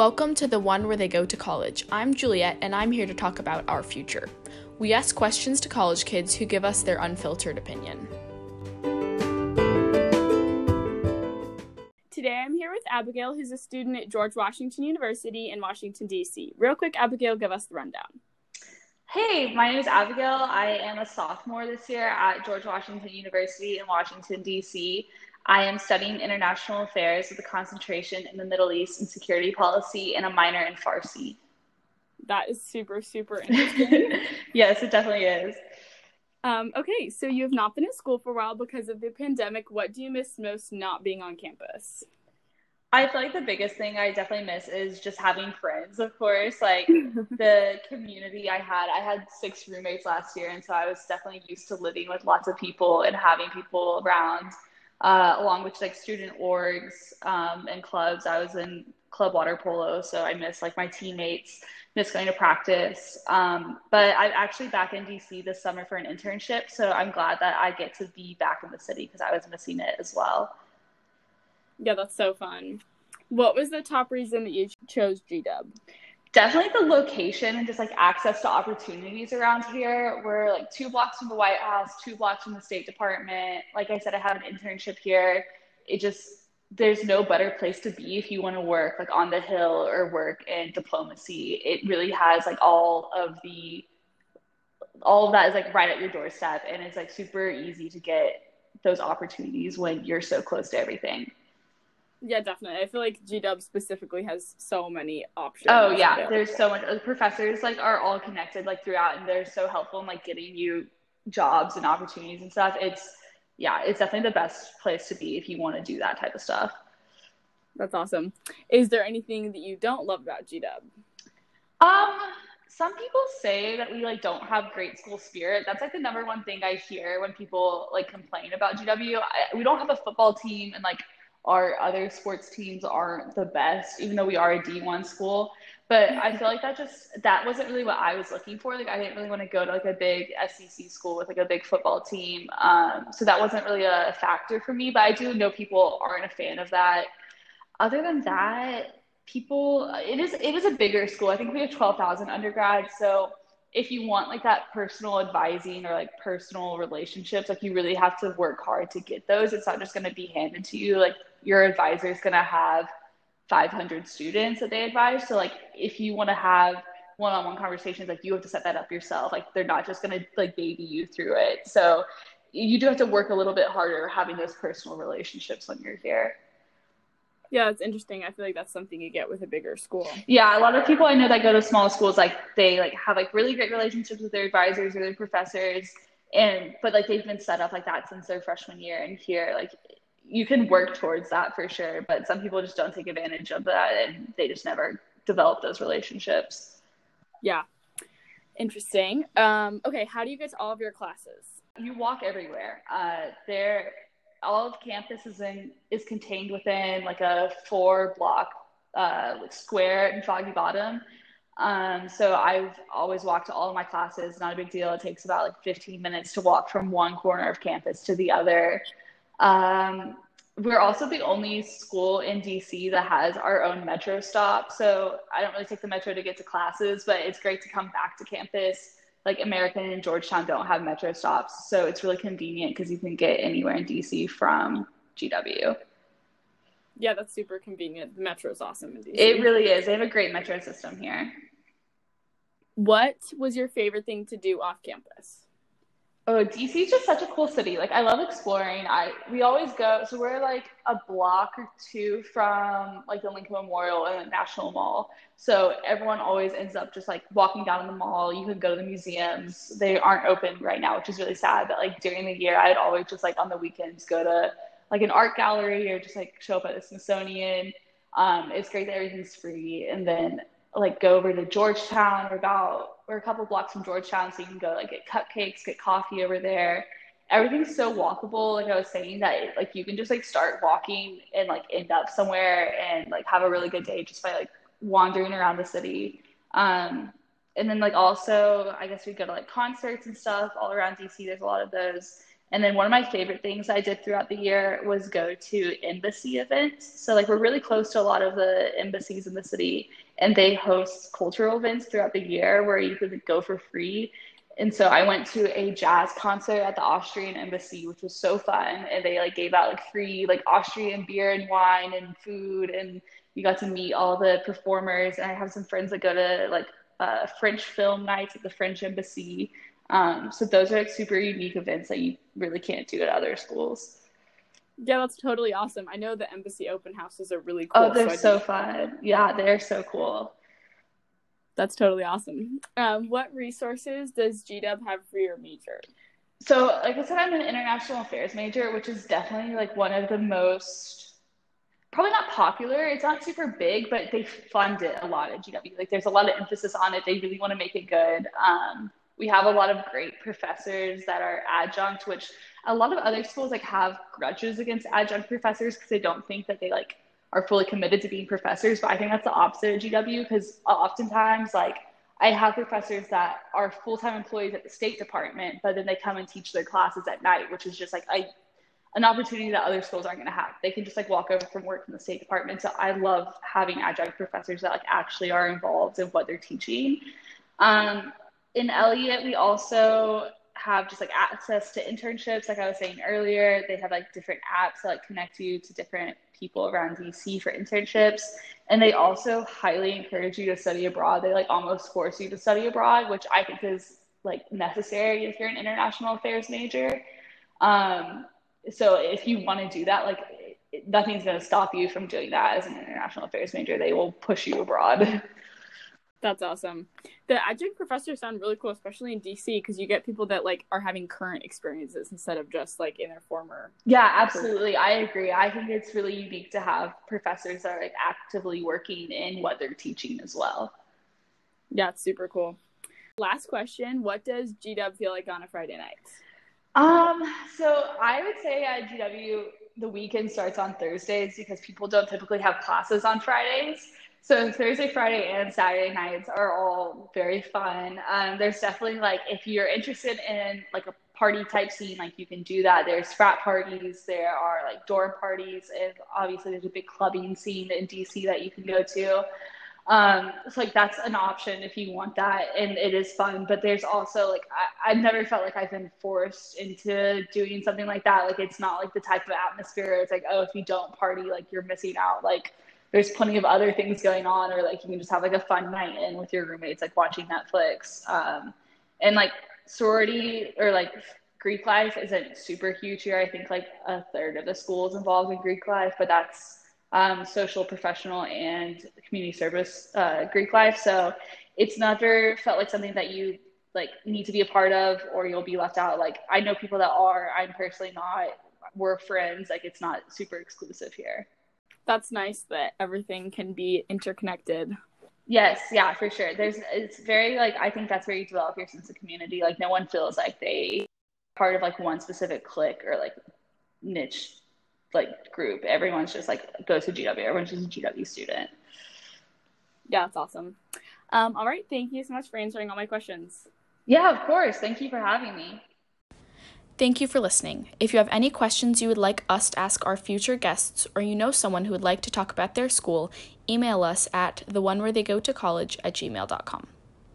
Welcome to the one where they go to college. I'm Juliet, and I'm here to talk about our future. We ask questions to college kids who give us their unfiltered opinion. Today I'm here with Abigail, who's a student at George Washington University in Washington, D.C. Real quick, Abigail, give us the rundown. Hey, my name is Abigail. I am a sophomore this year at George Washington University in Washington, D.C. I am studying international affairs with a concentration in the Middle East and security policy and a minor in Farsi. That is super, super interesting. yes, it definitely is. Um, okay, so you have not been in school for a while because of the pandemic. What do you miss most not being on campus? I feel like the biggest thing I definitely miss is just having friends, of course. Like the community I had, I had six roommates last year, and so I was definitely used to living with lots of people and having people around uh, along with like student orgs um, and clubs. I was in club water polo, so I miss like my teammates, miss going to practice. Um, but I'm actually back in DC this summer for an internship, so I'm glad that I get to be back in the city because I was missing it as well. Yeah, that's so fun. What was the top reason that you chose GW? Definitely the location and just like access to opportunities around here. We're like two blocks from the White House, two blocks from the State Department. Like I said, I have an internship here. It just there's no better place to be if you want to work like on the hill or work in diplomacy. It really has like all of the all of that is like right at your doorstep and it's like super easy to get those opportunities when you're so close to everything. Yeah, definitely. I feel like GW specifically has so many options. Oh yeah, available. there's so much. The professors like are all connected like throughout, and they're so helpful in like getting you jobs and opportunities and stuff. It's yeah, it's definitely the best place to be if you want to do that type of stuff. That's awesome. Is there anything that you don't love about GW? Um, some people say that we like don't have great school spirit. That's like the number one thing I hear when people like complain about GW. I, we don't have a football team and like our other sports teams aren't the best, even though we are a D1 school. But I feel like that just that wasn't really what I was looking for. Like I didn't really want to go to like a big SEC school with like a big football team. Um, so that wasn't really a factor for me. But I do know people aren't a fan of that. Other than that, people it is it is a bigger school. I think we have twelve thousand undergrads. So if you want like that personal advising or like personal relationships, like you really have to work hard to get those. It's not just going to be handed to you. Like your advisor is going to have 500 students that they advise. So like if you want to have one-on-one conversations, like you have to set that up yourself. Like they're not just going to like baby you through it. So you do have to work a little bit harder having those personal relationships when you're here. Yeah, it's interesting. I feel like that's something you get with a bigger school. Yeah, a lot of people I know that go to small schools, like they like have like really great relationships with their advisors or their professors, and but like they've been set up like that since their freshman year. And here, like you can work towards that for sure, but some people just don't take advantage of that, and they just never develop those relationships. Yeah, interesting. Um, okay, how do you get to all of your classes? You walk everywhere. Uh, there all of campus is in is contained within like a four block uh, like square in Foggy Bottom. Um, so I've always walked to all of my classes. Not a big deal. It takes about like 15 minutes to walk from one corner of campus to the other. Um, we're also the only school in DC that has our own metro stop. So I don't really take the metro to get to classes, but it's great to come back to campus like American and Georgetown don't have metro stops, so it's really convenient because you can get anywhere in DC from GW. Yeah, that's super convenient. The metro is awesome in DC. It really is. They have a great metro system here. What was your favorite thing to do off campus? Oh, DC is just such a cool city. Like I love exploring. I we always go. So we're like a block or two from like the Lincoln Memorial and the National Mall. So everyone always ends up just like walking down in the mall. You can go to the museums. They aren't open right now, which is really sad. But like during the year, I'd always just like on the weekends go to like an art gallery or just like show up at the Smithsonian. Um, it's great that everything's free, and then like go over to Georgetown. We're about we're a couple blocks from Georgetown, so you can go like get cupcakes, get coffee over there. Everything's so walkable, like I was saying, that like you can just like start walking and like end up somewhere and like have a really good day just by like wandering around the city. Um, and then like also, I guess we go to like concerts and stuff all around DC. There's a lot of those. And then one of my favorite things I did throughout the year was go to embassy events. So like we're really close to a lot of the embassies in the city and they host cultural events throughout the year where you could go for free. And so I went to a jazz concert at the Austrian embassy, which was so fun. And they like gave out like free like Austrian beer and wine and food and you got to meet all the performers. And I have some friends that go to like uh, French film nights at the French embassy. Um, so those are like super unique events that you really can't do at other schools. Yeah, that's totally awesome. I know the embassy open houses are really cool. Oh, they're so, so fun. Yeah, they're so cool. That's totally awesome. Um, what resources does GW have for your major? So, like I said, I'm an international affairs major, which is definitely like one of the most probably not popular. It's not super big, but they fund it a lot at GW. Like there's a lot of emphasis on it. They really want to make it good. Um, we have a lot of great professors that are adjunct, which a lot of other schools like have grudges against adjunct professors because they don't think that they like are fully committed to being professors. But I think that's the opposite at GW because oftentimes like I have professors that are full time employees at the State Department, but then they come and teach their classes at night, which is just like a an opportunity that other schools aren't going to have. They can just like walk over from work in the State Department. So I love having adjunct professors that like actually are involved in what they're teaching. Um, in Elliott, we also have just like access to internships. Like I was saying earlier, they have like different apps that like connect you to different people around DC for internships. And they also highly encourage you to study abroad. They like almost force you to study abroad, which I think is like necessary if you're an international affairs major. Um, so if you want to do that, like nothing's going to stop you from doing that as an international affairs major. They will push you abroad. That's awesome. The adjunct professors sound really cool, especially in DC, because you get people that like are having current experiences instead of just like in their former. Yeah, absolutely. I agree. I think it's really unique to have professors that are like actively working in what they're teaching as well. Yeah, it's super cool. Last question: What does GW feel like on a Friday night? Um, so I would say at GW the weekend starts on Thursdays because people don't typically have classes on Fridays. So Thursday, Friday, and Saturday nights are all very fun. Um, there's definitely like if you're interested in like a party type scene, like you can do that. There's frat parties, there are like dorm parties, and obviously there's a big clubbing scene in DC that you can go to. Um, so like that's an option if you want that, and it is fun. But there's also like I, I've never felt like I've been forced into doing something like that. Like it's not like the type of atmosphere. It's like oh, if you don't party, like you're missing out. Like there's plenty of other things going on, or like you can just have like a fun night in with your roommates, like watching Netflix. Um, and like sorority or like Greek life isn't super huge here. I think like a third of the school is involved in Greek life, but that's um, social, professional, and community service uh, Greek life. So it's never felt like something that you like need to be a part of or you'll be left out. Like I know people that are. I'm personally not. We're friends. Like it's not super exclusive here that's nice that everything can be interconnected. Yes, yeah, for sure. There's it's very like I think that's where you develop your sense of community. Like no one feels like they part of like one specific clique or like niche like group. Everyone's just like goes to GW. Everyone's just a GW student. Yeah, that's awesome. Um, all right, thank you so much for answering all my questions. Yeah, of course. Thank you for having me. Thank you for listening. If you have any questions you would like us to ask our future guests, or you know someone who would like to talk about their school, email us at the one where they go to college at gmail.com.